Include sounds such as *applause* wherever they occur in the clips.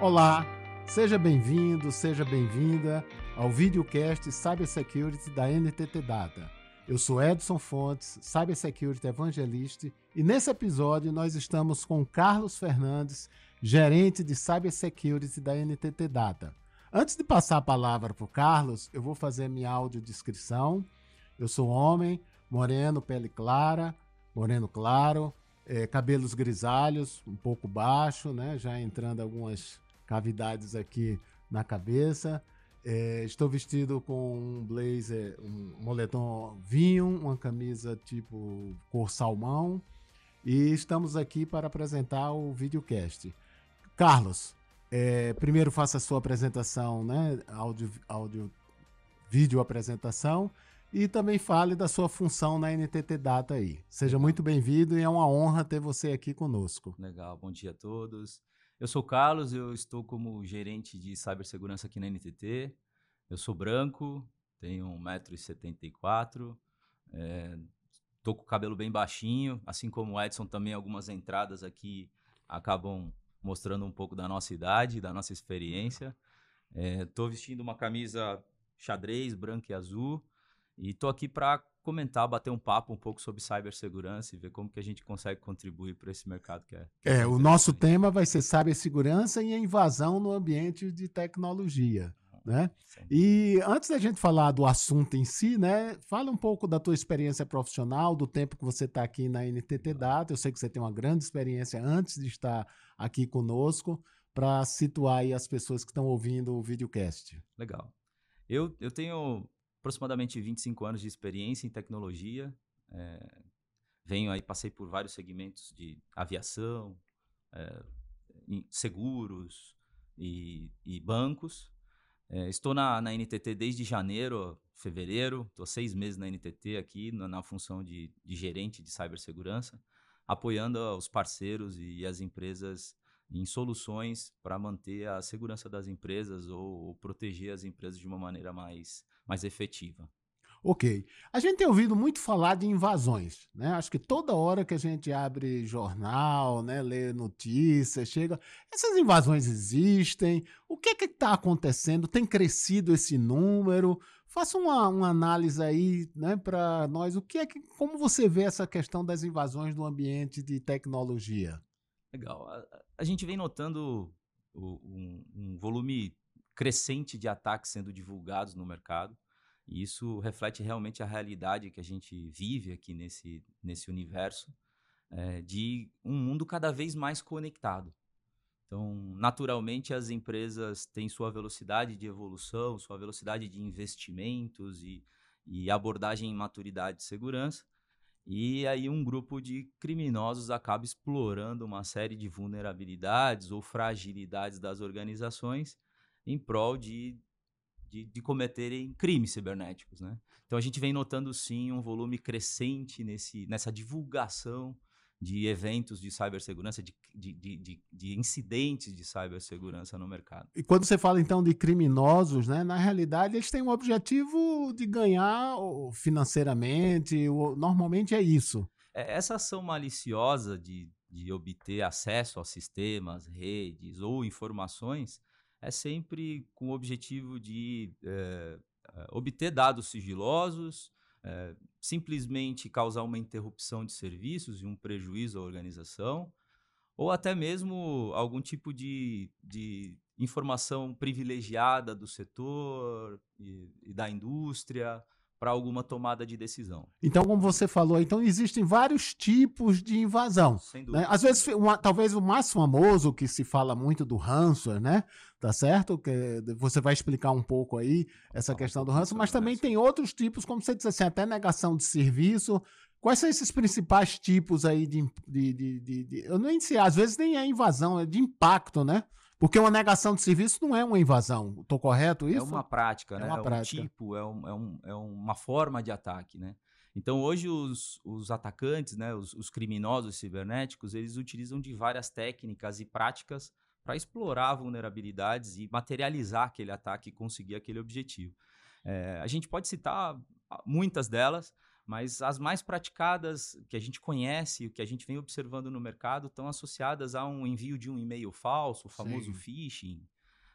Olá, seja bem-vindo, seja bem-vinda ao videocast Cybersecurity da NTT Data. Eu sou Edson Fontes, Cybersecurity Evangelista, e nesse episódio nós estamos com Carlos Fernandes, gerente de Cybersecurity da NTT Data. Antes de passar a palavra para o Carlos, eu vou fazer minha audiodescrição. Eu sou homem, moreno, pele clara, moreno claro, é, cabelos grisalhos, um pouco baixo, né? Já entrando algumas cavidades aqui na cabeça. É, estou vestido com um blazer, um moletom vinho, uma camisa tipo cor salmão e estamos aqui para apresentar o videocast. Carlos, é, primeiro faça a sua apresentação, né? Áudio, áudio, vídeo apresentação e também fale da sua função na NTT Data aí. Seja muito bem-vindo e é uma honra ter você aqui conosco. Legal, bom dia a todos. Eu sou o Carlos, eu estou como gerente de cibersegurança aqui na NTT. Eu sou branco, tenho 1,74m, é, tô com o cabelo bem baixinho, assim como o Edson também algumas entradas aqui acabam mostrando um pouco da nossa idade, da nossa experiência. Estou é, vestindo uma camisa xadrez, branca e azul, e estou aqui para comentar, bater um papo um pouco sobre cibersegurança e ver como que a gente consegue contribuir para esse mercado que é. Que é, é o nosso tema vai ser cibersegurança e a invasão no ambiente de tecnologia. Né? E antes da gente falar do assunto em si, né, fala um pouco da tua experiência profissional, do tempo que você está aqui na NTT Data. Eu sei que você tem uma grande experiência antes de estar aqui conosco, para situar aí as pessoas que estão ouvindo o videocast. Legal. Eu, eu tenho aproximadamente 25 anos de experiência em tecnologia. É, venho aí, passei por vários segmentos de aviação, é, seguros e, e bancos. É, estou na, na, NTT desde janeiro, fevereiro, estou seis meses na NTT aqui, na, na função de, de, gerente de cibersegurança, apoiando os parceiros e as empresas em soluções para manter a segurança das empresas ou, ou proteger as empresas de uma maneira mais, mais efetiva. Ok. A gente tem ouvido muito falar de invasões, né? Acho que toda hora que a gente abre jornal, né, lê notícias, chega. Essas invasões existem. O que é que está acontecendo? Tem crescido esse número? Faça uma, uma análise aí, né, para nós. O que é que, como você vê essa questão das invasões no ambiente de tecnologia? Legal. A, a gente vem notando o, um, um volume crescente de ataques sendo divulgados no mercado. E isso reflete realmente a realidade que a gente vive aqui nesse, nesse universo é, de um mundo cada vez mais conectado. Então, naturalmente, as empresas têm sua velocidade de evolução, sua velocidade de investimentos e, e abordagem em maturidade de segurança. E aí um grupo de criminosos acaba explorando uma série de vulnerabilidades ou fragilidades das organizações em prol de de, de, cometerem crimes cibernéticos. Né? Então a gente vem notando sim um volume crescente nesse, nessa divulgação de eventos de cibersegurança, de, de, de, de, incidentes de cibersegurança no mercado. E quando você fala então de criminosos, né, na realidade eles têm o objetivo de ganhar financeiramente, normalmente é isso. É, essa ação maliciosa de, de obter acesso a sistemas, redes ou informações é sempre com o objetivo de é, obter dados sigilosos, é, simplesmente causar uma interrupção de serviços e um prejuízo à organização, ou até mesmo algum tipo de, de informação privilegiada do setor e, e da indústria, para alguma tomada de decisão. Então, como você falou, então existem vários tipos de invasão. Sem né? dúvida. Né? Às vezes, uma, talvez o mais famoso que se fala muito do ransomware, né? Tá certo? Que você vai explicar um pouco aí essa questão do ransomware, mas também tem outros tipos, como você disse assim, até negação de serviço. Quais são esses principais tipos aí de, de, de, de, de eu nem sei, às vezes nem é invasão, é de impacto, né? Porque uma negação de serviço não é uma invasão. Estou correto é isso? É uma prática, é né? Uma é prática. um tipo, é, um, é, um, é uma forma de ataque, né? Então, hoje, os, os atacantes, né, os, os criminosos cibernéticos, eles utilizam de várias técnicas e práticas para explorar vulnerabilidades e materializar aquele ataque e conseguir aquele objetivo. É, a gente pode citar muitas delas, Mas as mais praticadas, que a gente conhece, o que a gente vem observando no mercado, estão associadas a um envio de um e-mail falso, o famoso Sim. phishing,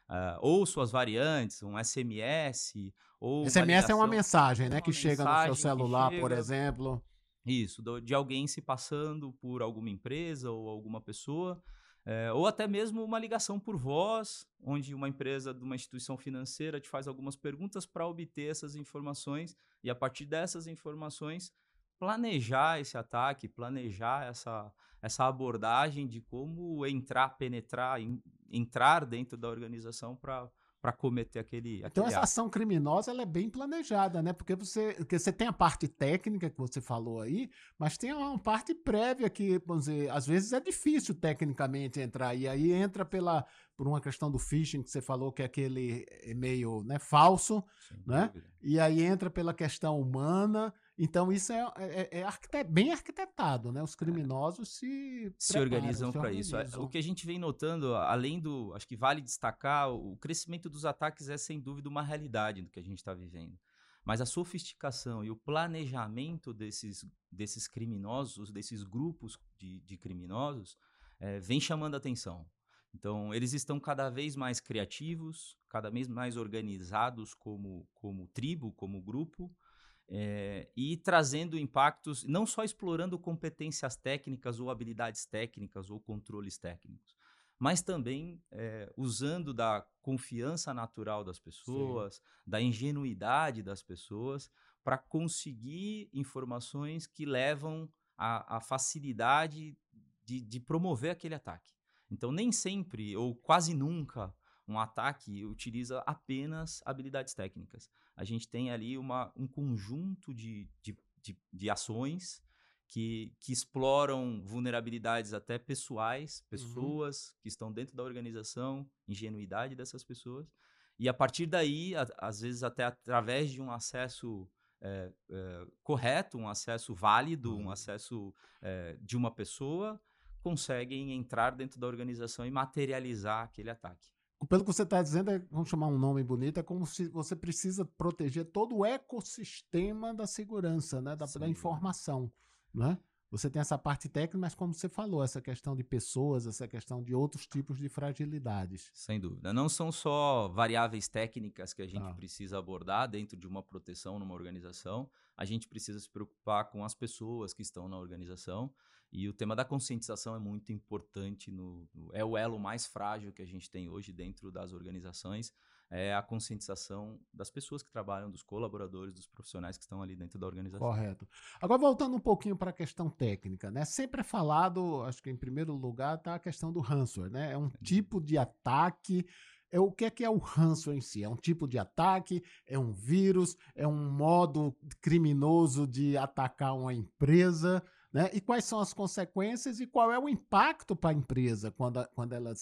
uh, ou suas variantes, um SMS, ou. SMS é uma mensagem, né? É uma que chega no seu celular, chega, por exemplo. Isso, de alguém se passando por alguma empresa ou alguma pessoa. É, ou até mesmo uma ligação por voz, onde uma empresa de uma instituição financeira te faz algumas perguntas para obter essas informações e a partir dessas informações planejar esse ataque, planejar essa, essa abordagem de como entrar, penetrar, entrar dentro da organização para para cometer aquele, aquele Então essa ato. ação criminosa ela é bem planejada, né? Porque você, porque você tem a parte técnica que você falou aí, mas tem uma parte prévia que, vamos dizer, às vezes é difícil tecnicamente entrar e aí entra pela por uma questão do phishing que você falou que é aquele e-mail, né, falso, Sem né? Dúvida. E aí entra pela questão humana então isso é, é, é arquitet bem arquitetado, né? Os criminosos se se organizam para isso. É, o que a gente vem notando, além do, acho que vale destacar, o crescimento dos ataques é sem dúvida uma realidade do que a gente está vivendo. Mas a sofisticação e o planejamento desses, desses criminosos, desses grupos de, de criminosos, é, vem chamando a atenção. Então, eles estão cada vez mais criativos, cada vez mais organizados como, como tribo, como grupo, é, e trazendo impactos, não só explorando competências técnicas ou habilidades técnicas ou controles técnicos, mas também é, usando da confiança natural das pessoas, Sim. da ingenuidade das pessoas, para conseguir informações que levam à, facilidade de, de promover aquele ataque. Então, nem sempre ou quase nunca um ataque utiliza apenas habilidades técnicas. A gente tem ali uma, um conjunto de, de, de, de ações que, que, exploram vulnerabilidades até pessoais, uhum. pessoas uhum. que estão dentro da organização, ingenuidade dessas pessoas. E a partir daí, a, às vezes até através de um acesso é, é, correto, um acesso válido, uhum. um acesso é, de uma pessoa, conseguem entrar dentro da organização e materializar aquele ataque pelo que você está dizendo, é, vamos chamar um nome bonito, é como se você precisa proteger todo o ecossistema da segurança, né? da, da informação. Né? Você tem essa parte técnica, mas como você falou, essa questão de pessoas, essa questão de outros tipos de fragilidades. Sem dúvida. Não são só variáveis técnicas que a gente ah. precisa abordar dentro de uma proteção numa organização. A gente precisa se preocupar com as pessoas que estão na organização. E o tema da conscientização é muito importante, no, no, é o elo mais frágil que a gente tem hoje dentro das organizações, é a conscientização das pessoas que trabalham, dos colaboradores, dos profissionais que estão ali dentro da organização. Correto. Agora, voltando um pouquinho para a questão técnica, né? Sempre é falado, acho que em primeiro lugar está a questão do ransomware, né? É um tipo de ataque é o que é que é o ransomware em si? É um tipo de ataque? É um vírus? É um modo criminoso de atacar uma empresa? Né? E quais são as consequências e qual é o impacto para a empresa quando, a, quando ela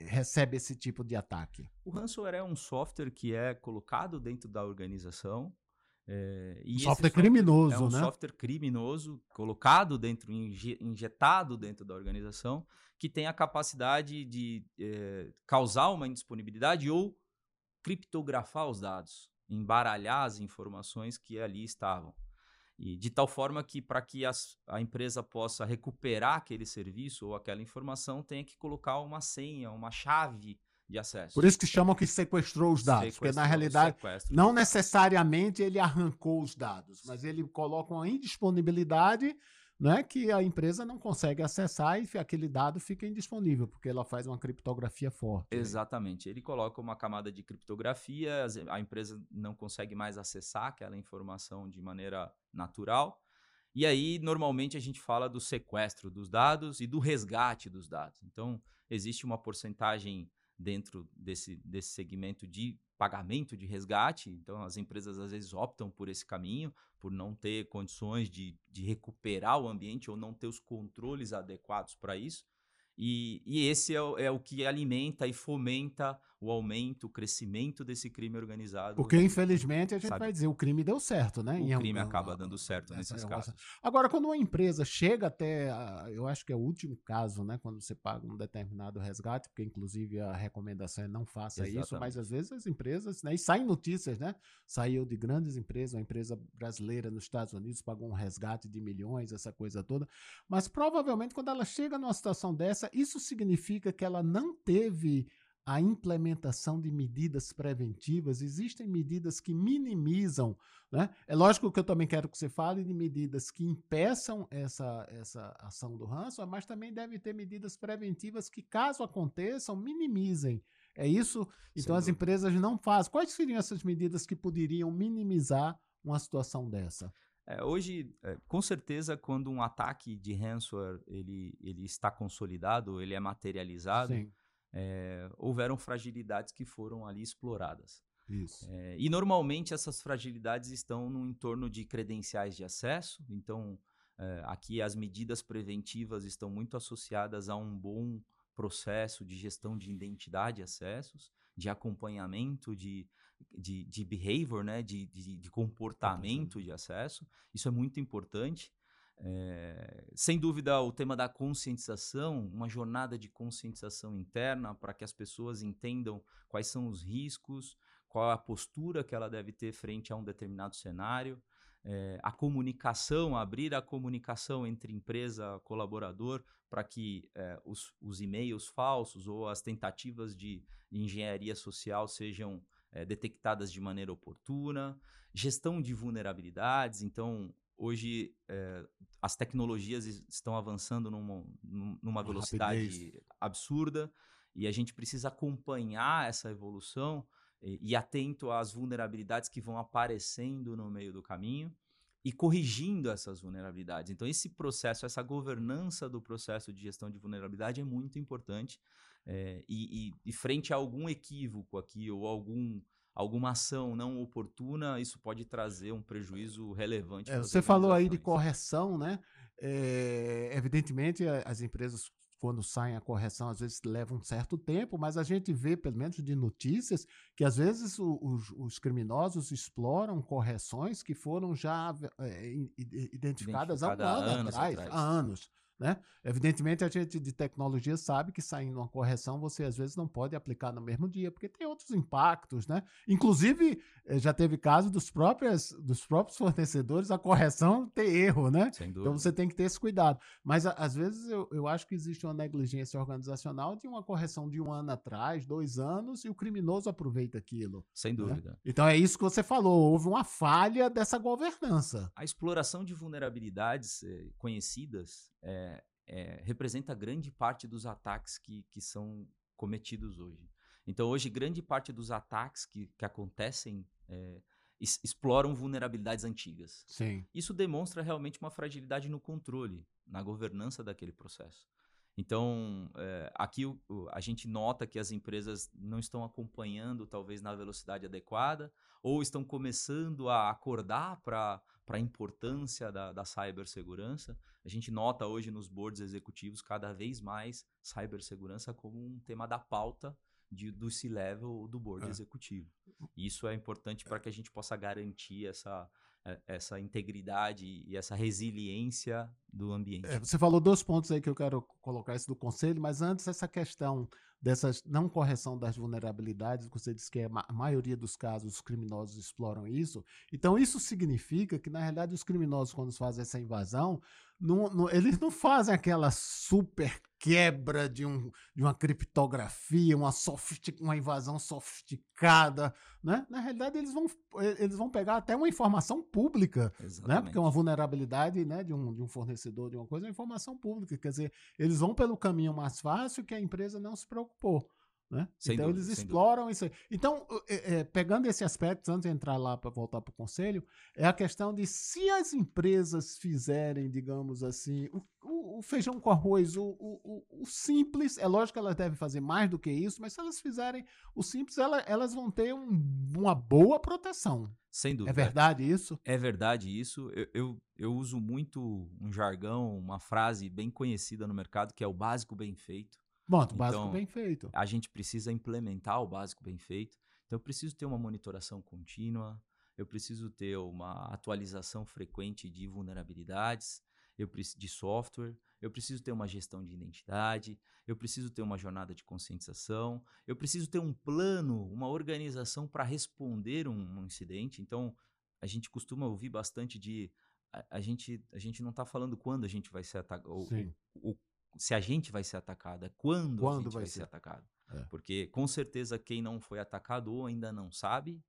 recebe esse tipo de ataque? O ransomware é um software que é colocado dentro da organização. É, e software criminoso, é um né? software criminoso colocado dentro, injetado dentro da organização, que tem a capacidade de é, causar uma indisponibilidade ou criptografar os dados, embaralhar as informações que ali estavam. E de tal forma que, para que as, a empresa possa recuperar aquele serviço ou aquela informação, tenha que colocar uma senha, uma chave de acesso. Por isso que chamam que sequestrou os dados, sequestrou, porque na realidade não necessariamente ele arrancou os dados, mas ele coloca uma indisponibilidade né, que a empresa não consegue acessar e aquele dado fica indisponível, porque ela faz uma criptografia forte. Né? Exatamente. Né? Ele coloca uma camada de criptografia, a empresa não consegue mais acessar aquela informação de maneira natural. E aí, normalmente, a gente fala do sequestro dos dados e do resgate dos dados. Então, existe uma porcentagem dentro desse, desse segmento de pagamento de resgate. Então, as empresas às vezes optam por esse caminho, por não ter condições de, de recuperar o ambiente ou não ter os controles adequados para isso. E, e, esse é é o, que alimenta e fomenta o aumento, o crescimento desse crime organizado. Porque, infelizmente, a gente sabe? vai dizer, o crime deu certo, né? O em crime algum, acaba dando certo nesses casos. Agora, quando uma empresa chega até, a, eu acho que é o último caso, né? Quando você paga um determinado resgate, porque inclusive a recomendação é não faça Exatamente. isso, mas às vezes as empresas, né? E saem notícias, né? Saiu de grandes empresas, uma empresa brasileira nos Estados Unidos pagou um resgate de milhões, essa coisa toda. Mas provavelmente quando ela chega numa situação dessa, isso significa que ela não teve a implementação de medidas preventivas, existem medidas que minimizam, né? É lógico que eu também quero que você fale de medidas que impeçam essa, essa ação do ransomware, mas também deve ter medidas preventivas que, caso aconteçam, minimizem. É isso? Então as empresas não fazem. Quais seriam essas medidas que poderiam minimizar uma situação dessa? É, hoje, é, com certeza, quando um ataque de ransomware ele, ele está consolidado, ele é materializado, Sim é, houveram fragilidades que foram ali exploradas. É, e normalmente essas fragilidades estão no entorno de credenciais de acesso. Então, é, aqui as medidas preventivas estão muito associadas a um bom processo de gestão de identidade e acessos, de acompanhamento de, de, de behavior, né, de, de, de comportamento de acesso. Isso é muito importante. É, sem dúvida, o tema da conscientização, uma jornada de conscientização interna para que as pessoas entendam quais são os riscos, qual a postura que ela deve ter frente a um determinado cenário, é, a comunicação, abrir a comunicação entre empresa colaborador para que é, os, os e-mails falsos ou as tentativas de, engenharia social sejam detectadas de maneira oportuna, gestão de vulnerabilidades, então Hoje, é, as tecnologias estão avançando numa, numa velocidade rapidez. absurda e a gente precisa acompanhar essa evolução e, e atento às vulnerabilidades que vão aparecendo no meio do caminho e corrigindo essas vulnerabilidades. Então, esse processo, essa governança do processo de gestão de vulnerabilidade é muito importante. É, e, e, e, frente a algum equívoco aqui ou algum alguma ação não oportuna, isso pode trazer um prejuízo relevante. É, você falou aí de correção, né? É, evidentemente, as empresas, quando saem a correção, às vezes levam um certo tempo, mas a gente vê, pelo menos de notícias, que às vezes os, os, criminosos exploram correções que foram já é, identificadas há um ano atrás, atrás, há anos. Né? Evidentemente, a gente de tecnologia sabe que saindo uma correção, você às vezes não pode aplicar no mesmo dia, porque tem outros impactos. Né? Inclusive, eh, já teve caso dos próprios, dos próprios fornecedores a correção ter erro. Né? Então você tem que ter esse cuidado. Mas às vezes eu, eu acho que existe uma negligência organizacional de uma correção de um ano atrás, dois anos, e o criminoso aproveita aquilo. Sem né? dúvida. Né? Então é isso que você falou, houve uma falha dessa governança. A exploração de vulnerabilidades eh, conhecidas é, é, representa grande parte dos ataques que, que são cometidos hoje. Então, hoje, grande parte dos ataques que, que acontecem é, es, exploram vulnerabilidades antigas. Sim. Isso demonstra realmente uma fragilidade no controle, na governança daquele processo. Então, é, aqui o, a gente nota que as empresas não estão acompanhando, talvez, na velocidade adequada, ou estão começando a acordar para a importância da, da cibersegurança. A gente nota hoje nos boards executivos cada vez mais cibersegurança como um tema da pauta de, do C-level do board é. executivo. Isso é importante para que a gente possa garantir essa, é, essa integridade e essa resiliência do ambiente. É, você falou dois pontos aí que eu quero colocar isso do conselho, mas antes essa questão dessa não correção das vulnerabilidades, você disse que é a maioria dos casos os criminosos exploram isso. Então isso significa que na realidade os criminosos quando fazem essa invasão, não, não, eles não fazem aquela super quebra de, um, de uma criptografia, uma, uma invasão sofisticada, né? Na realidade, eles vão, eles vão pegar até uma informação pública, Exatamente. né? Porque uma vulnerabilidade né, de, um, de um fornecedor de uma coisa é informação pública. Quer dizer, eles vão pelo caminho mais fácil que a empresa não se preocupou. Né? então dúvida, eles exploram isso aí. Então, é, é, pegando esse aspecto, antes de entrar lá para voltar para o conselho, é a questão de se as empresas fizerem, digamos assim, o, o, o feijão com arroz, o, o, simples, é lógico que elas devem fazer mais do que isso, mas se elas fizerem o simples, ela, elas vão ter um, uma boa proteção. Sem dúvida. É verdade isso? É verdade isso. Eu, eu, eu uso muito um jargão, uma frase bem conhecida no mercado, que é o básico bem feito Bom, básico então, bem feito. A gente precisa implementar o básico bem feito. Então, eu preciso ter uma monitoração contínua, eu preciso ter uma atualização frequente de vulnerabilidades, eu preciso de software, eu preciso ter uma gestão de identidade, eu preciso ter uma jornada de conscientização, eu preciso ter um plano, uma organização para responder um, um, incidente. Então, a gente costuma ouvir bastante de a, a gente a gente não está falando quando a gente vai ser atacado, se a gente vai ser atacado, é quando, quando a gente vai, vai ser, ser atacado. É. Porque com certeza quem não foi atacado ou ainda não sabe,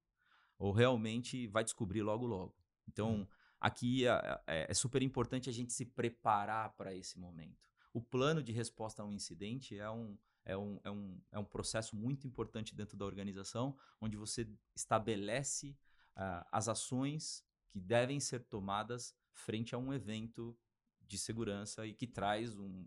ou realmente vai descobrir logo logo. Então, é. aqui é, é, é, super importante a gente se preparar para esse momento. O plano de resposta a um incidente é um, é um, é, um, é um processo muito importante dentro da organização, onde você estabelece uh, as ações que devem ser tomadas frente a um evento de segurança e que traz um,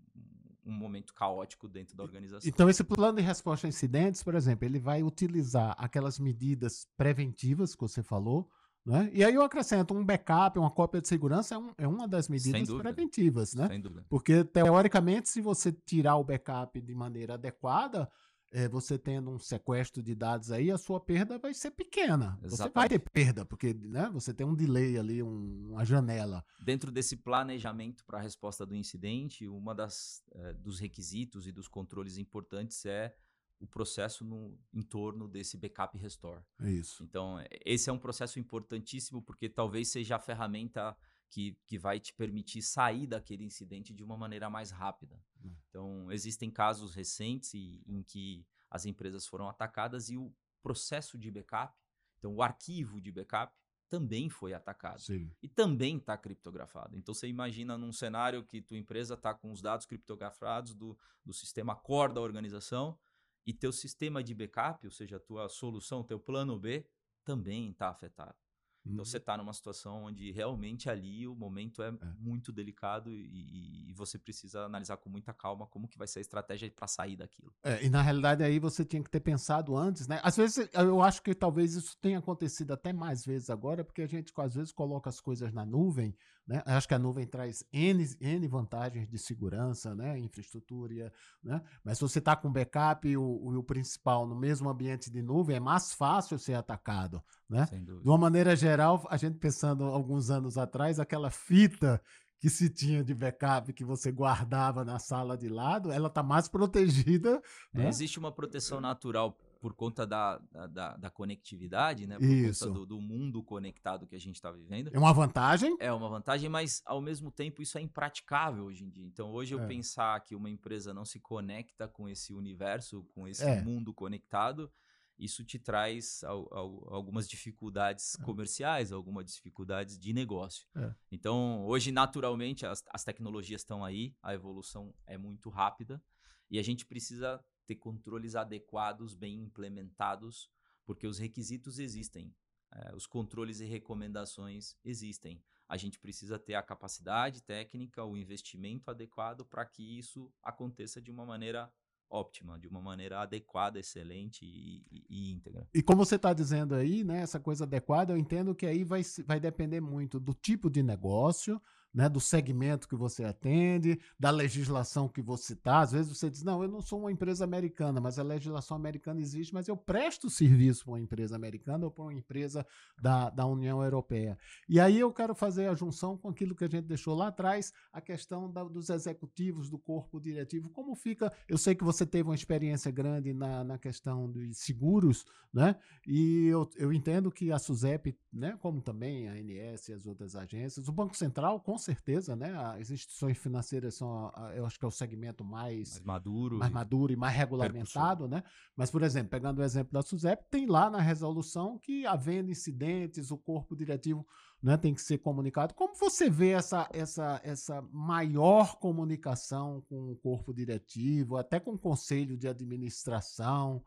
um momento caótico dentro da organização. Então, esse plano de resposta a incidentes, por exemplo, ele vai utilizar aquelas medidas preventivas que você falou, né? E aí eu acrescento um backup, uma cópia de segurança é, um, é uma das medidas preventivas, né? Sem dúvida. Porque, teoricamente, se você tirar o backup de maneira adequada, é, você tendo um sequestro de dados aí, a sua perda vai ser pequena. Exatamente. Você vai ter perda, porque né, você tem um delay ali, um, uma janela. Dentro desse planejamento para a resposta do incidente, uma das é, dos requisitos e dos controles importantes é o processo no em torno desse backup restore. É isso. Então, esse é um processo importantíssimo porque talvez seja a ferramenta que, que vai te permitir sair daquele incidente de uma maneira mais rápida. Uhum. Então, existem casos recentes e, em que as empresas foram atacadas e o processo de backup, então o arquivo de backup, também foi atacado. Sim. E também está criptografado. Então você imagina num cenário que tua empresa está com os dados criptografados do, do sistema core da organização e teu sistema de backup, ou seja, a tua solução, teu plano B, também está afetado. Então você está numa situação onde realmente ali o momento é, é. muito delicado e, e, você precisa analisar com muita calma como que vai ser a estratégia para sair daquilo. É, e na realidade aí você tinha que ter pensado antes, né? Às vezes eu acho que talvez isso tenha acontecido até mais vezes agora, porque a gente às vezes coloca as coisas na nuvem, né? Acho que a nuvem traz N, N vantagens de segurança, né? Infraestrutura, né? Mas se você está com backup e o, o, o principal no mesmo ambiente de nuvem, é mais fácil ser atacado, né? De uma maneira geral, a gente pensando alguns anos atrás, aquela fita que se tinha de backup que você guardava na sala de lado, ela está mais *laughs* protegida. É, né? Existe uma proteção natural por conta da, da, da conectividade, né? Por Isso. conta do, do, mundo conectado que a gente está vivendo. É uma vantagem? É uma vantagem, mas ao mesmo tempo isso é impraticável hoje em dia. Então hoje eu é. pensar que uma empresa não se conecta com esse universo, com esse é. mundo conectado, isso te traz al, al, algumas dificuldades é. comerciais, algumas dificuldades de negócio. É. Então, hoje, naturalmente, as, as tecnologias estão aí, a evolução é muito rápida e a gente precisa ter controles adequados, bem implementados, porque os requisitos existem, é, os controles e recomendações existem. A gente precisa ter a capacidade técnica, o investimento adequado para que isso aconteça de uma maneira óptima, de uma maneira adequada, excelente e, e, e íntegra. E como você está dizendo aí, né, essa coisa adequada, eu entendo que aí vai, vai depender muito do tipo de negócio, né, do segmento que você atende, da legislação que você está. Às vezes você diz, não, eu não sou uma empresa americana, mas a legislação americana existe, mas eu presto serviço para uma empresa americana ou para uma empresa da, da União Europeia. E aí eu quero fazer a junção com aquilo que a gente deixou lá atrás, a questão da, dos executivos, do corpo diretivo. Como fica? Eu sei que você teve uma experiência grande na, na questão dos seguros, né? E eu, eu entendo que a SUSEP, né, como também a ANS e as outras agências, o Banco Central, com certeza, né? As instituições financeiras são, eu acho que é o segmento mais, mais maduro, mais e maduro e mais regulamentado, né? Mas, por exemplo, pegando o exemplo da SUSEP, tem lá na resolução que, havendo incidentes, o corpo diretivo né, tem que ser comunicado. Como você vê essa, essa, essa maior comunicação com o corpo diretivo, até com o conselho de administração?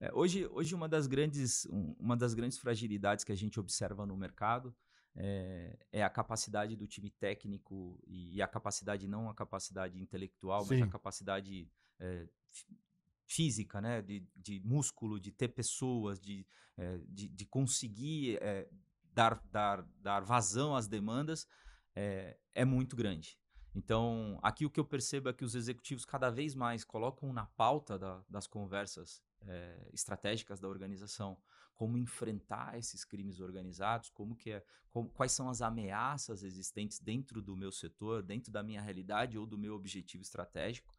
É, hoje, hoje uma das grandes uma das grandes fragilidades que a gente observa no mercado é, é, a capacidade do time técnico e a capacidade, não a capacidade intelectual, Sim. mas a capacidade é, física, né? De, de, músculo, de ter pessoas, de, é, de, de, conseguir dar, dar, dar vazão às demandas, é, é muito grande. Então, aqui o que eu percebo é que os executivos cada vez mais colocam na pauta da, das conversas é, estratégicas da organização como enfrentar esses crimes organizados, como que é, como, quais são as ameaças existentes dentro do meu setor, dentro da minha realidade ou do meu objetivo estratégico.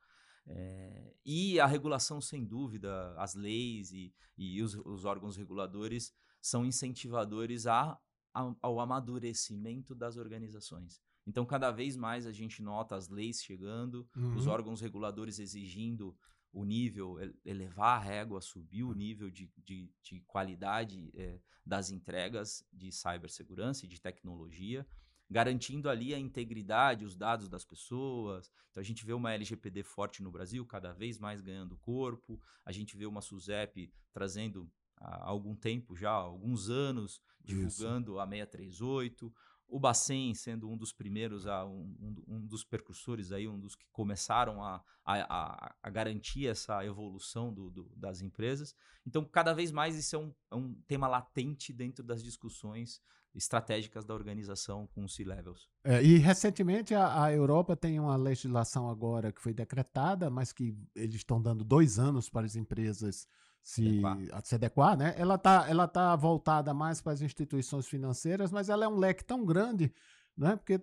É, e a regulação, sem dúvida, as leis e, e os, os, órgãos reguladores são incentivadores a, a, ao amadurecimento das organizações. Então, cada vez mais a gente nota as leis chegando, uhum. os órgãos reguladores exigindo o nível, elevar a régua, subir o nível de, de, de qualidade é, das entregas de cibersegurança e de tecnologia, garantindo ali a integridade, os dados das pessoas. Então a gente vê uma LGPD forte no Brasil, cada vez mais ganhando corpo. A gente vê uma SUSEP trazendo há algum tempo já, alguns anos, divulgando Isso. a 638 o Bacen sendo um dos primeiros, a, um, um, dos percursores, aí, um dos que começaram a, a, a garantir essa evolução do, do, das empresas. Então, cada vez mais isso é um, é um tema latente dentro das discussões estratégicas da organização com os C-levels. É, e recentemente a, a, Europa tem uma legislação agora que foi decretada, mas que eles estão dando dois anos para as empresas se, adequar. se adequar, né? Ela está ela tá voltada mais para as instituições financeiras, mas ela é um leque tão grande, né? Porque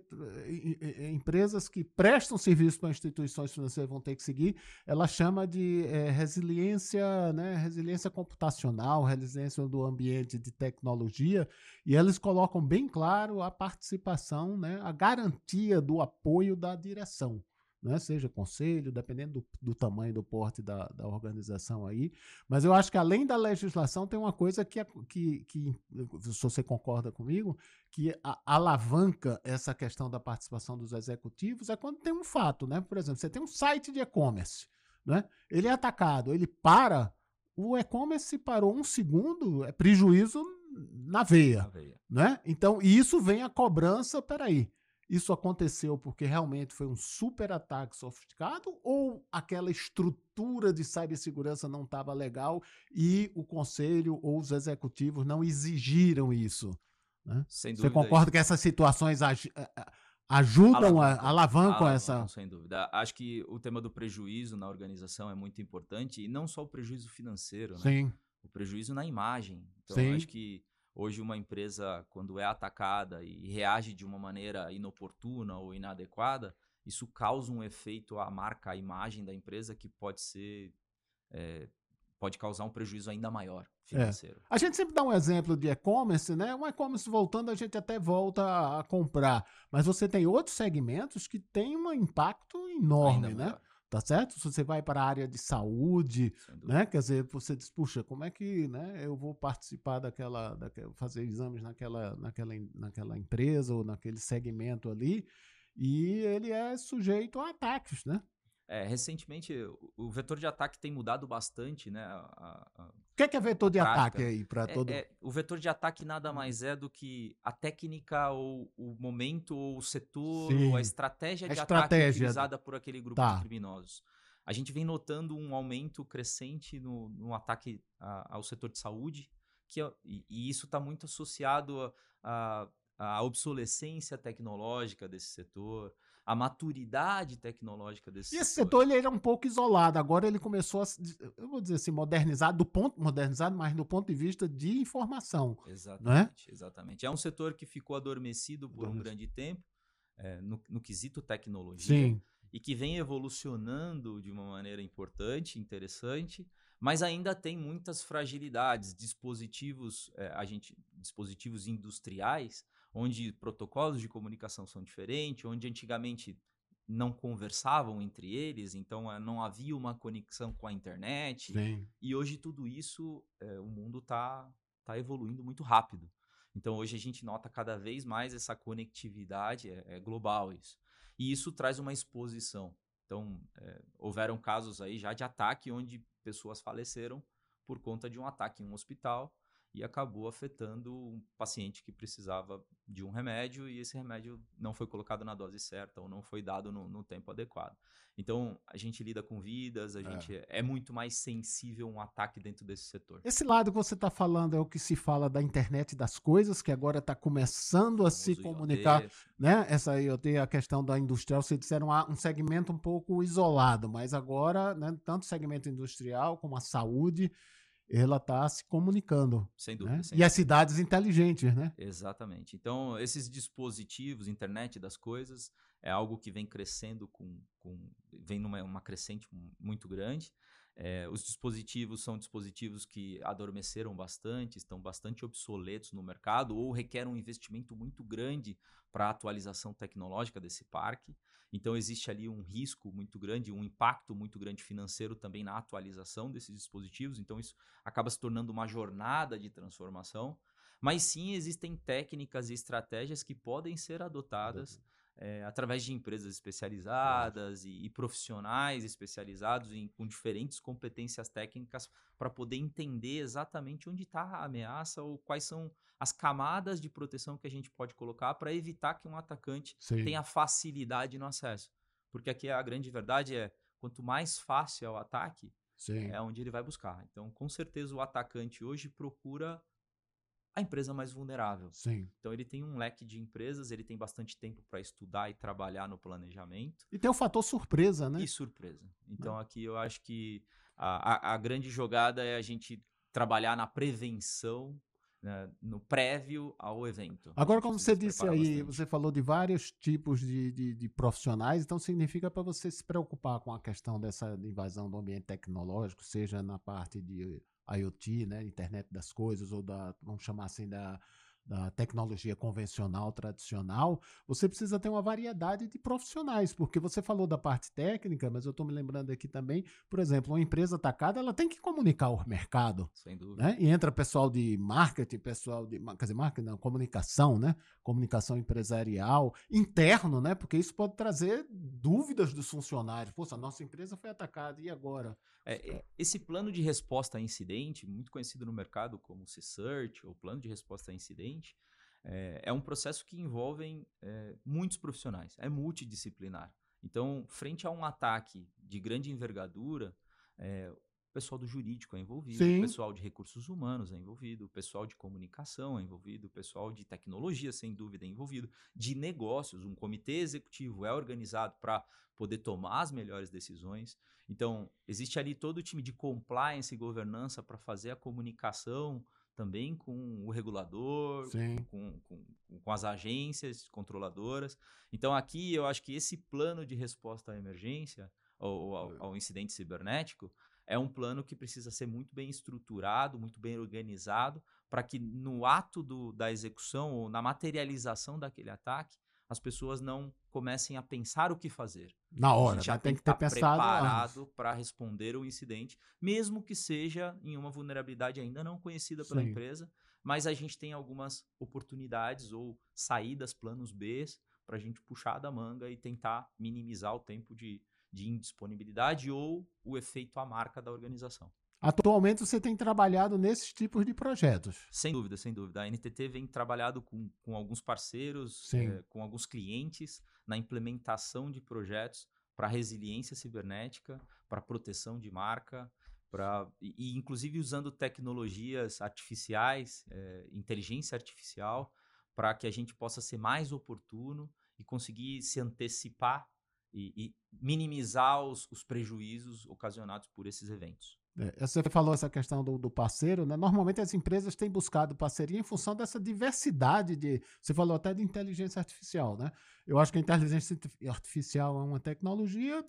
eh, empresas que prestam serviço para instituições financeiras vão ter que seguir. Ela chama de é, resiliência, né? Resiliência computacional, resiliência do ambiente de tecnologia, e eles colocam bem claro a participação, né? A garantia do apoio da direção né? seja conselho, dependendo do, do tamanho do porte da, da, organização aí. Mas eu acho que além da legislação, tem uma coisa que, que, que se você concorda comigo, que a, alavanca essa questão da participação dos executivos é quando tem um fato, né? Por exemplo, você tem um site de e-commerce, né? ele é atacado, ele para, o e-commerce parou um segundo, é prejuízo na veia, na veia. Né? Então, isso vem a cobrança, peraí, isso aconteceu porque realmente foi um super ataque sofisticado ou aquela estrutura de cibersegurança não estava legal e o conselho ou os executivos não exigiram isso? Né? Você concorda que essas situações ajudam, alavancam, a, alavancam essa. Sem dúvida. Acho que o tema do prejuízo na organização é muito importante e não só o prejuízo financeiro, né? Sim. O prejuízo na imagem. Então, acho que Hoje, uma empresa, quando é atacada e reage de uma maneira inoportuna ou inadequada, isso causa um efeito à marca, à imagem da empresa que pode ser. É, pode causar um prejuízo ainda maior é. financeiro. É. A gente sempre dá um exemplo de e-commerce, né? Um e-commerce voltando, a gente até volta a comprar. Mas você tem outros segmentos que têm um impacto enorme, né? Maior tá certo? Se você vai para a área de saúde, né? Quer dizer, você diz, puxa, como é que, né? Eu vou participar daquela, daquela fazer exames naquela, naquela, naquela empresa ou naquele segmento ali, e ele é sujeito a ataques, né? É, recentemente, o vetor de ataque tem mudado bastante, né? A, a, o que é, que é vetor de prática. ataque aí para é, todo? É, o vetor de ataque nada mais é do que a técnica ou o momento ou o setor Sim. ou a estratégia a de estratégia. ataque utilizada por aquele grupo tá. de criminosos. A gente vem notando um aumento crescente no, no ataque a, ao setor de saúde, que, é, e, e isso está muito associado à obsolescência tecnológica desse setor, a maturidade tecnológica desse e esse setor. ele era um pouco isolado, agora ele começou a, eu vou dizer assim, modernizado, do ponto, modernizado, mas do ponto de vista de informação. Exatamente, é? exatamente. É um setor que ficou adormecido por um grande tempo, é, no, no, quesito tecnologia, Sim. e que vem evolucionando de uma maneira importante, interessante, mas ainda tem muitas fragilidades, dispositivos, é, a gente, dispositivos industriais, onde protocolos de comunicação são diferentes, onde antigamente não conversavam entre eles, então eh, não havia uma conexão com a internet. Sim. E hoje tudo isso, é, o mundo está tá evoluindo muito rápido. Então hoje a gente nota cada vez mais essa conectividade, é, é global isso. E isso traz uma exposição. Então, é, houveram casos aí já de ataque onde pessoas faleceram por conta de um ataque em um hospital e acabou afetando um paciente que precisava de um remédio e esse remédio não foi colocado na dose certa ou não foi dado no, no tempo adequado. Então, a gente lida com vidas, a é. gente é. muito mais sensível a um ataque dentro desse setor. Esse lado que você está falando é o que se fala da internet das coisas, que agora está começando a se comunicar, IoT. né? Essa IoT, a questão da industrial, vocês disseram um segmento um pouco isolado, mas agora, né, tanto o segmento industrial como a saúde, ela está se comunicando. Sem dúvida. Né? Sem e as cidades inteligentes, né? Exatamente. Então, esses dispositivos, internet das coisas, é algo que vem crescendo com, com vem numa uma crescente muito grande. É, os dispositivos são dispositivos que adormeceram bastante, estão bastante obsoletos no mercado ou requerem um investimento muito grande para a atualização tecnológica desse parque. Então, existe ali um risco muito grande, um impacto muito grande financeiro também na atualização desses dispositivos. Então, isso acaba se tornando uma jornada de transformação. Mas sim, existem técnicas e estratégias que podem ser adotadas é, através de empresas especializadas e, e, profissionais especializados em, com diferentes competências técnicas para poder entender exatamente onde está a ameaça ou quais são as camadas de proteção que a gente pode colocar para evitar que um atacante Sim. tenha facilidade no acesso. Porque aqui a grande verdade é, quanto mais fácil é o ataque, Sim. é onde ele vai buscar. Então, com certeza, o atacante hoje procura a empresa mais vulnerável. Sim. Então ele tem um leque de empresas, ele tem bastante tempo para estudar e trabalhar no planejamento. E tem o fator surpresa, né? E surpresa. Então aqui eu acho que a, a, a, grande jogada é a gente trabalhar na prevenção, né, no prévio ao evento. Agora, como você disse aí, bastante. você falou de vários tipos de, de, de profissionais, então significa para você se preocupar com a questão dessa invasão do ambiente tecnológico, seja na parte de IoT, né, internet das coisas, ou da, vamos chamar assim, da, da tecnologia convencional, tradicional, você precisa ter uma variedade de profissionais, porque você falou da parte técnica, mas eu estou me lembrando aqui também, por exemplo, uma empresa atacada, ela tem que comunicar o mercado. Sem dúvida. Né? E entra pessoal de marketing, pessoal de, quer dizer, marketing, não, comunicação, né? Comunicação empresarial, interno, né? Porque isso pode trazer dúvidas dos funcionários. Poxa, a nossa empresa foi atacada, e agora? É, é esse plano de resposta a incidente, muito conhecido no mercado como C-Search, ou plano de resposta a incidente, é, é um processo que envolve é, muitos profissionais, é multidisciplinar. Então, frente a um ataque de grande envergadura, é, pessoal do jurídico é envolvido, Sim. o pessoal de recursos humanos é envolvido, o pessoal de comunicação é envolvido, o pessoal de tecnologia, sem dúvida, é envolvido, de negócios, um comitê executivo é organizado para poder tomar as melhores decisões. Então, existe ali todo o time de compliance e governança para fazer a comunicação também com o regulador, com, com, com, as agências controladoras. Então, aqui eu acho que esse plano de resposta à emergência, ou ao, ao incidente cibernético, é um plano que precisa ser muito bem estruturado, muito bem organizado, para que no ato do, da execução ou na materialização daquele ataque, as pessoas não comecem a pensar o que fazer. Na hora, já né? tem, que ter pensado preparado para responder o incidente, mesmo que seja em uma vulnerabilidade ainda não conhecida pela Sim. empresa, mas a gente tem algumas oportunidades ou saídas, planos B, para a gente puxar da manga e tentar minimizar o tempo de, de indisponibilidade ou o efeito à marca da organização. Atualmente você tem trabalhado nesses tipos de projetos. Sem dúvida, sem dúvida. A NTT vem trabalhado com, com alguns parceiros, é, com alguns clientes na implementação de projetos para resiliência cibernética, para proteção de marca, para e, e, inclusive usando tecnologias artificiais, é, inteligência artificial, para que a gente possa ser mais oportuno e conseguir se antecipar e, e minimizar os, os prejuízos ocasionados por esses eventos. É, você falou essa questão do, do, parceiro, né? Normalmente as empresas têm buscado parceria em função dessa diversidade de. Você falou até de inteligência artificial, né? Eu acho que a inteligência artificial é uma tecnologia,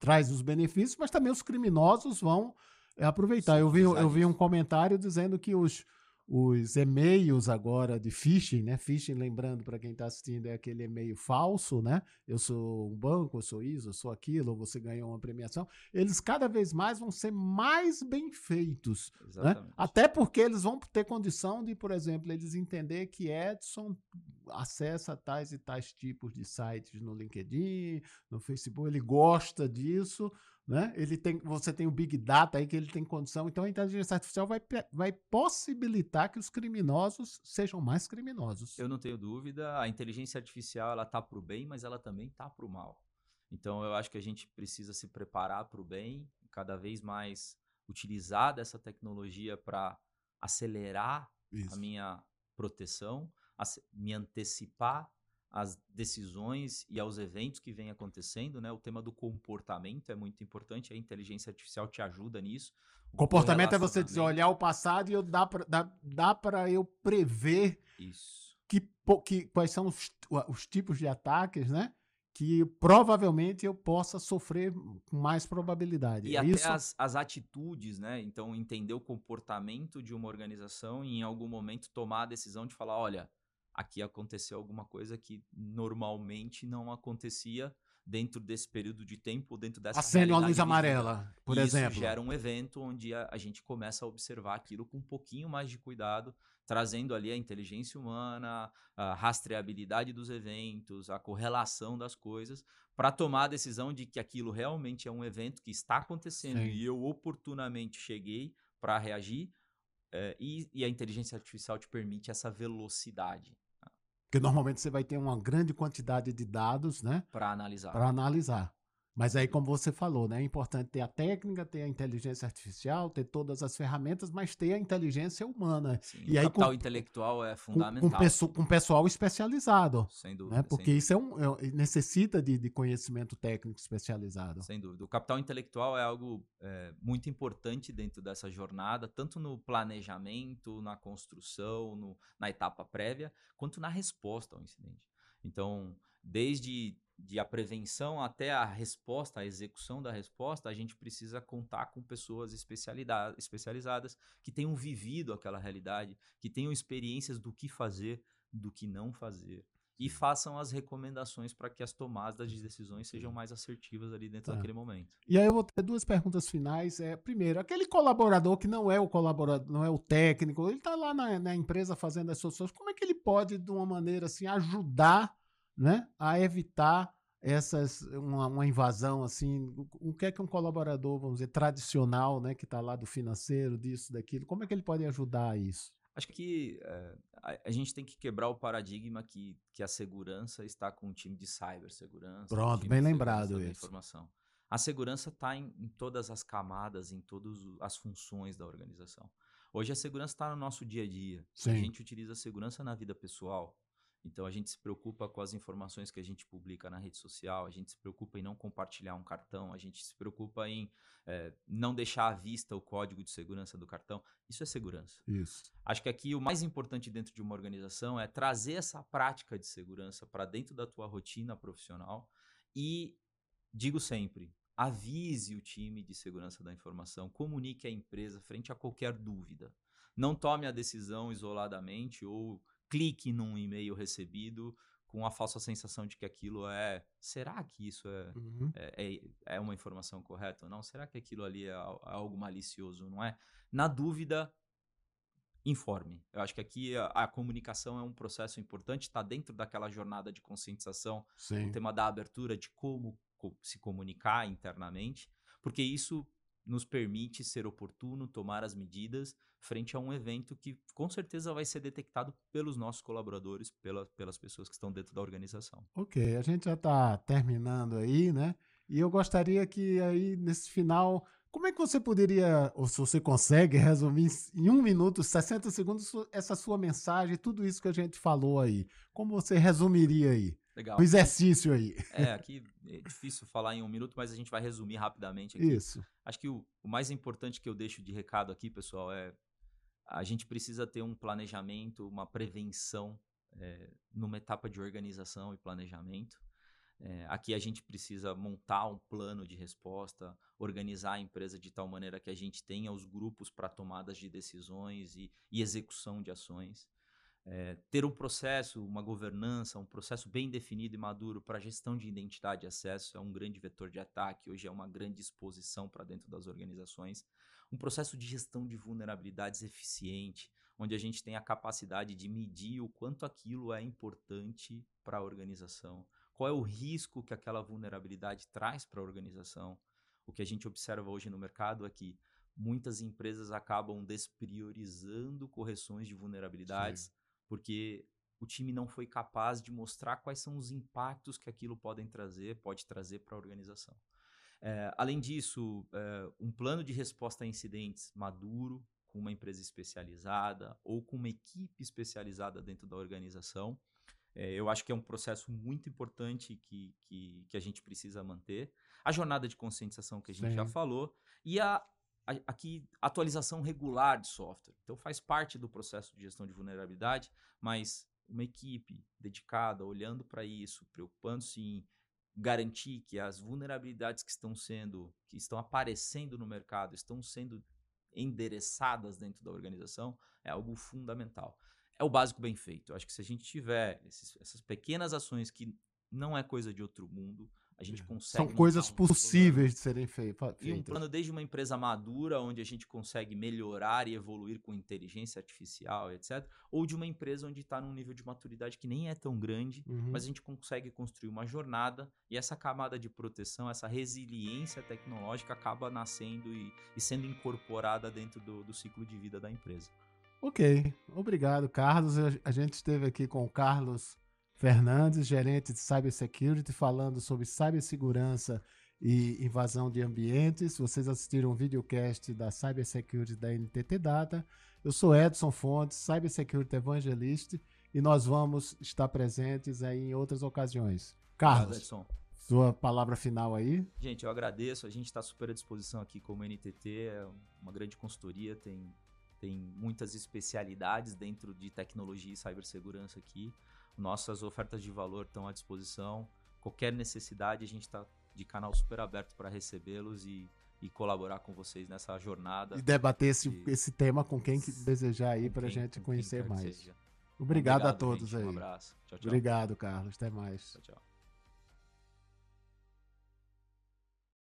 traz os benefícios, mas também os criminosos vão é, aproveitar. Sim, eu, vi, eu vi um comentário dizendo que os, os e-mails agora de phishing, né? Phishing, lembrando para quem está assistindo, é aquele e-mail falso, né? Eu sou um banco, eu sou isso, eu sou aquilo, você ganhou uma premiação. Eles cada vez mais vão ser mais bem feitos. Né? Até porque eles vão ter condição de, por exemplo, eles entender que Edson acessa tais e tais tipos de sites no LinkedIn, no Facebook, ele gosta disso né? Ele tem, você tem o Big Data aí que ele tem condição. Então a inteligência artificial vai, vai possibilitar que os criminosos sejam mais criminosos. Eu não tenho dúvida. A inteligência artificial ela tá para o bem, mas ela também tá para o mal. Então eu acho que a gente precisa se preparar para o bem, cada vez mais utilizar dessa tecnologia para acelerar Isso. a minha proteção, me antecipar às decisões e aos eventos que vêm acontecendo, né? O tema do comportamento é muito importante, a inteligência artificial te ajuda nisso. O comportamento é você dizer, olhar o passado e eu dá para dá, dá eu prever Isso. Que, que, quais são os, os tipos de ataques, né? que provavelmente eu possa sofrer com mais probabilidade. E é até isso? As, as atitudes, né? Então, entender o comportamento de uma organização e em algum momento tomar a decisão de falar, olha, aqui aconteceu alguma coisa que normalmente não acontecia dentro desse período de tempo, dentro dessa Acende a luz amarela, por exemplo. Isso gera um evento onde a, a, gente começa a observar aquilo com um pouquinho mais de cuidado, trazendo ali a inteligência humana, a rastreabilidade dos eventos, a correlação das coisas, para tomar a decisão de que aquilo realmente é um evento que está acontecendo Sim. e eu oportunamente cheguei para reagir. É, e, e a inteligência artificial te permite essa velocidade. Porque normalmente você vai ter uma grande quantidade de dados, né? Para analisar. Para analisar. Mas aí, como você falou, né, é importante ter a técnica, ter a inteligência artificial, ter todas as ferramentas, mas ter a inteligência humana. Sim, e o aí, capital com, intelectual é fundamental. Com, com, com pessoal especializado. Sem dúvida. Né? Porque sem isso dúvida. É um, é, necessita de, de, conhecimento técnico especializado. Sem dúvida. O capital intelectual é algo é, muito importante dentro dessa jornada, tanto no planejamento, na construção, no, na etapa prévia, quanto na resposta ao incidente. Então, desde de a prevenção até a resposta, a execução da resposta, a gente precisa contar com pessoas especializadas que tenham vivido aquela realidade, que tenham experiências do que fazer, do que não fazer. E façam as recomendações para que as tomadas de decisões sejam mais assertivas ali dentro tá. daquele momento. E aí eu vou ter duas perguntas finais. É, primeiro, aquele colaborador que não é o colaborador, não é o técnico, ele está lá na, na empresa fazendo as suas coisas, como é que ele pode, de uma maneira assim, ajudar né, a evitar essas uma, uma, invasão assim o que é que um colaborador vamos dizer tradicional né que está lá do financeiro disso daquilo como é que ele pode ajudar a isso? Acho que é, a, a, gente tem que quebrar o paradigma que, que a segurança está com um time de cibersegurança pronto bem lembrado isso. informação. A segurança está em, em, todas as camadas em todas as funções da organização. Hoje a segurança está no nosso dia a dia. Sim. a gente utiliza a segurança na vida pessoal então a gente se preocupa com as informações que a gente publica na rede social, a gente se preocupa em não compartilhar um cartão, a gente se preocupa em é, não deixar à vista o código de segurança do cartão. Isso é segurança. Isso. Acho que aqui o mais importante dentro de uma organização é trazer essa prática de segurança para dentro da tua rotina profissional e digo sempre, avise o time de segurança da informação, comunique a empresa frente a qualquer dúvida. Não tome a decisão isoladamente ou clique num e-mail recebido com a falsa sensação de que aquilo é. Será que isso é, uhum. é, é, é, uma informação correta ou não? Será que aquilo ali é, é algo malicioso, não é? Na dúvida, informe. Eu acho que aqui a, a comunicação é um processo importante, está dentro daquela jornada de conscientização, Sim. o tema da abertura de como co se comunicar internamente, porque isso nos permite ser oportuno, tomar as medidas frente a um evento que com certeza vai ser detectado pelos nossos colaboradores, pela, pelas pessoas que estão dentro da organização. Ok, a gente já está terminando aí, né? E eu gostaria que aí nesse final, como é que você poderia, ou se você consegue, *laughs* resumir em um minuto, 60 segundos, essa sua mensagem, tudo isso que a gente falou aí? Como você resumiria aí? Legal. Um exercício aí. É, aqui é difícil falar em um minuto, mas a gente vai resumir rapidamente aqui. Isso. Acho que o, o mais importante que eu deixo de recado aqui, pessoal, é a gente precisa ter um planejamento, uma prevenção é, numa etapa de organização e planejamento. É, aqui a gente precisa montar um plano de resposta, organizar a empresa de tal maneira que a gente tenha os grupos para tomadas de decisões e, e execução de ações. É, ter um processo, uma governança, um processo bem definido e maduro para gestão de identidade e acesso é um grande vetor de ataque, hoje é uma grande exposição para dentro das organizações. Um processo de gestão de vulnerabilidades eficiente, onde a gente tem a capacidade de medir o quanto aquilo é importante para a organização, qual é o risco que aquela vulnerabilidade traz para a organização, o que a gente observa hoje no mercado é que muitas empresas acabam despriorizando correções de vulnerabilidades, Sim. Porque o time não foi capaz de mostrar quais são os impactos que aquilo podem trazer, pode trazer para a organização. É, além disso, é, um plano de resposta a incidentes maduro, com uma empresa especializada ou com uma equipe especializada dentro da organização, é, eu acho que é um processo muito importante que, que, que, a gente precisa manter. A jornada de conscientização que a gente Sim. já falou e a, a, aqui atualização regular de software. Então faz parte do processo de gestão de vulnerabilidade, mas uma equipe dedicada, olhando para isso, preocupando-se em garantir que as vulnerabilidades que estão sendo, que estão aparecendo no mercado, estão sendo endereçadas dentro da organização, é algo fundamental. É o básico bem feito. Eu acho que se a gente tiver esses, essas pequenas ações que não é coisa de outro mundo, a gente consegue. São coisas possíveis de serem feitas. E um plano desde uma empresa madura, onde a gente consegue melhorar e evoluir com inteligência artificial, etc. Ou de uma empresa onde está num nível de maturidade que nem é tão grande, uhum. mas a gente consegue construir uma jornada e essa camada de proteção, essa resiliência tecnológica acaba nascendo e, e sendo incorporada dentro do, do ciclo de vida da empresa. Ok, obrigado, Carlos. A gente esteve aqui com o Carlos Fernandes, gerente de Cybersecurity, falando sobre cibersegurança e invasão de ambientes. Vocês assistiram um videocast da Cybersecurity da NTT Data. Eu sou Edson Fontes, Cybersecurity Evangelist, e nós vamos estar presentes aí em outras ocasiões. Carlos, Obrigado, sua palavra final aí. Gente, eu agradeço. A gente está super à disposição aqui como NTT, é uma grande consultoria, tem, tem muitas especialidades dentro de tecnologia e cibersegurança aqui. Nossas ofertas de valor estão à disposição. Qualquer necessidade, a gente está de canal super aberto para recebê-los e, e, colaborar com vocês nessa jornada. E debater esse, de... esse tema com quem que desejar aí para a gente conhecer mais. Obrigado, Obrigado, a todos gente. aí. Um abraço. Tchau, tchau. Obrigado, Carlos. Até mais. Tchau, tchau.